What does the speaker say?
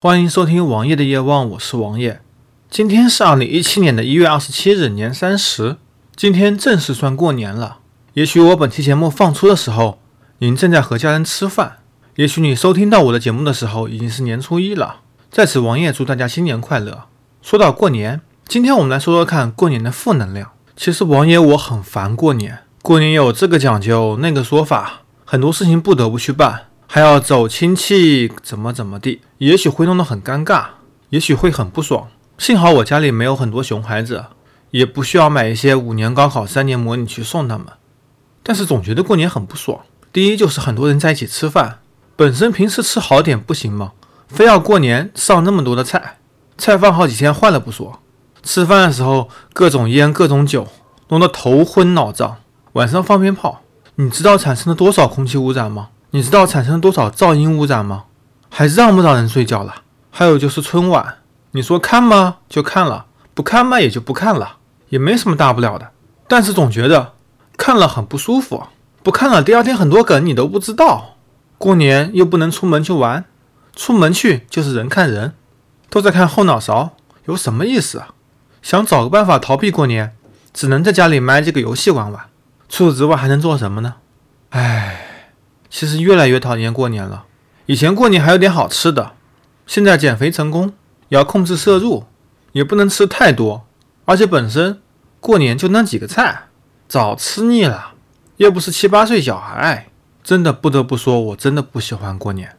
欢迎收听王爷的夜望，我是王爷。今天是二零一七年的一月二十七日，年三十。今天正式算过年了。也许我本期节目放出的时候，您正在和家人吃饭；也许你收听到我的节目的时候，已经是年初一了。在此，王爷祝大家新年快乐。说到过年，今天我们来说说看过年的负能量。其实，王爷我很烦过年。过年有这个讲究，那个说法，很多事情不得不去办。还要走亲戚，怎么怎么地，也许会弄得很尴尬，也许会很不爽。幸好我家里没有很多熊孩子，也不需要买一些五年高考、三年模拟去送他们。但是总觉得过年很不爽。第一就是很多人在一起吃饭，本身平时吃好点不行吗？非要过年上那么多的菜，菜放好几天坏了不说，吃饭的时候各种烟、各种酒，弄得头昏脑胀。晚上放鞭炮，你知道产生了多少空气污染吗？你知道产生多少噪音污染吗？还让不让人睡觉了？还有就是春晚，你说看吗？就看了，不看嘛也就不看了，也没什么大不了的。但是总觉得看了很不舒服，不看了第二天很多梗你都不知道。过年又不能出门去玩，出门去就是人看人，都在看后脑勺，有什么意思啊？想找个办法逃避过年，只能在家里买几个游戏玩玩。除此之外还能做什么呢？唉。其实越来越讨厌过年了。以前过年还有点好吃的，现在减肥成功，也要控制摄入，也不能吃太多。而且本身过年就那几个菜，早吃腻了。又不是七八岁小孩，真的不得不说，我真的不喜欢过年。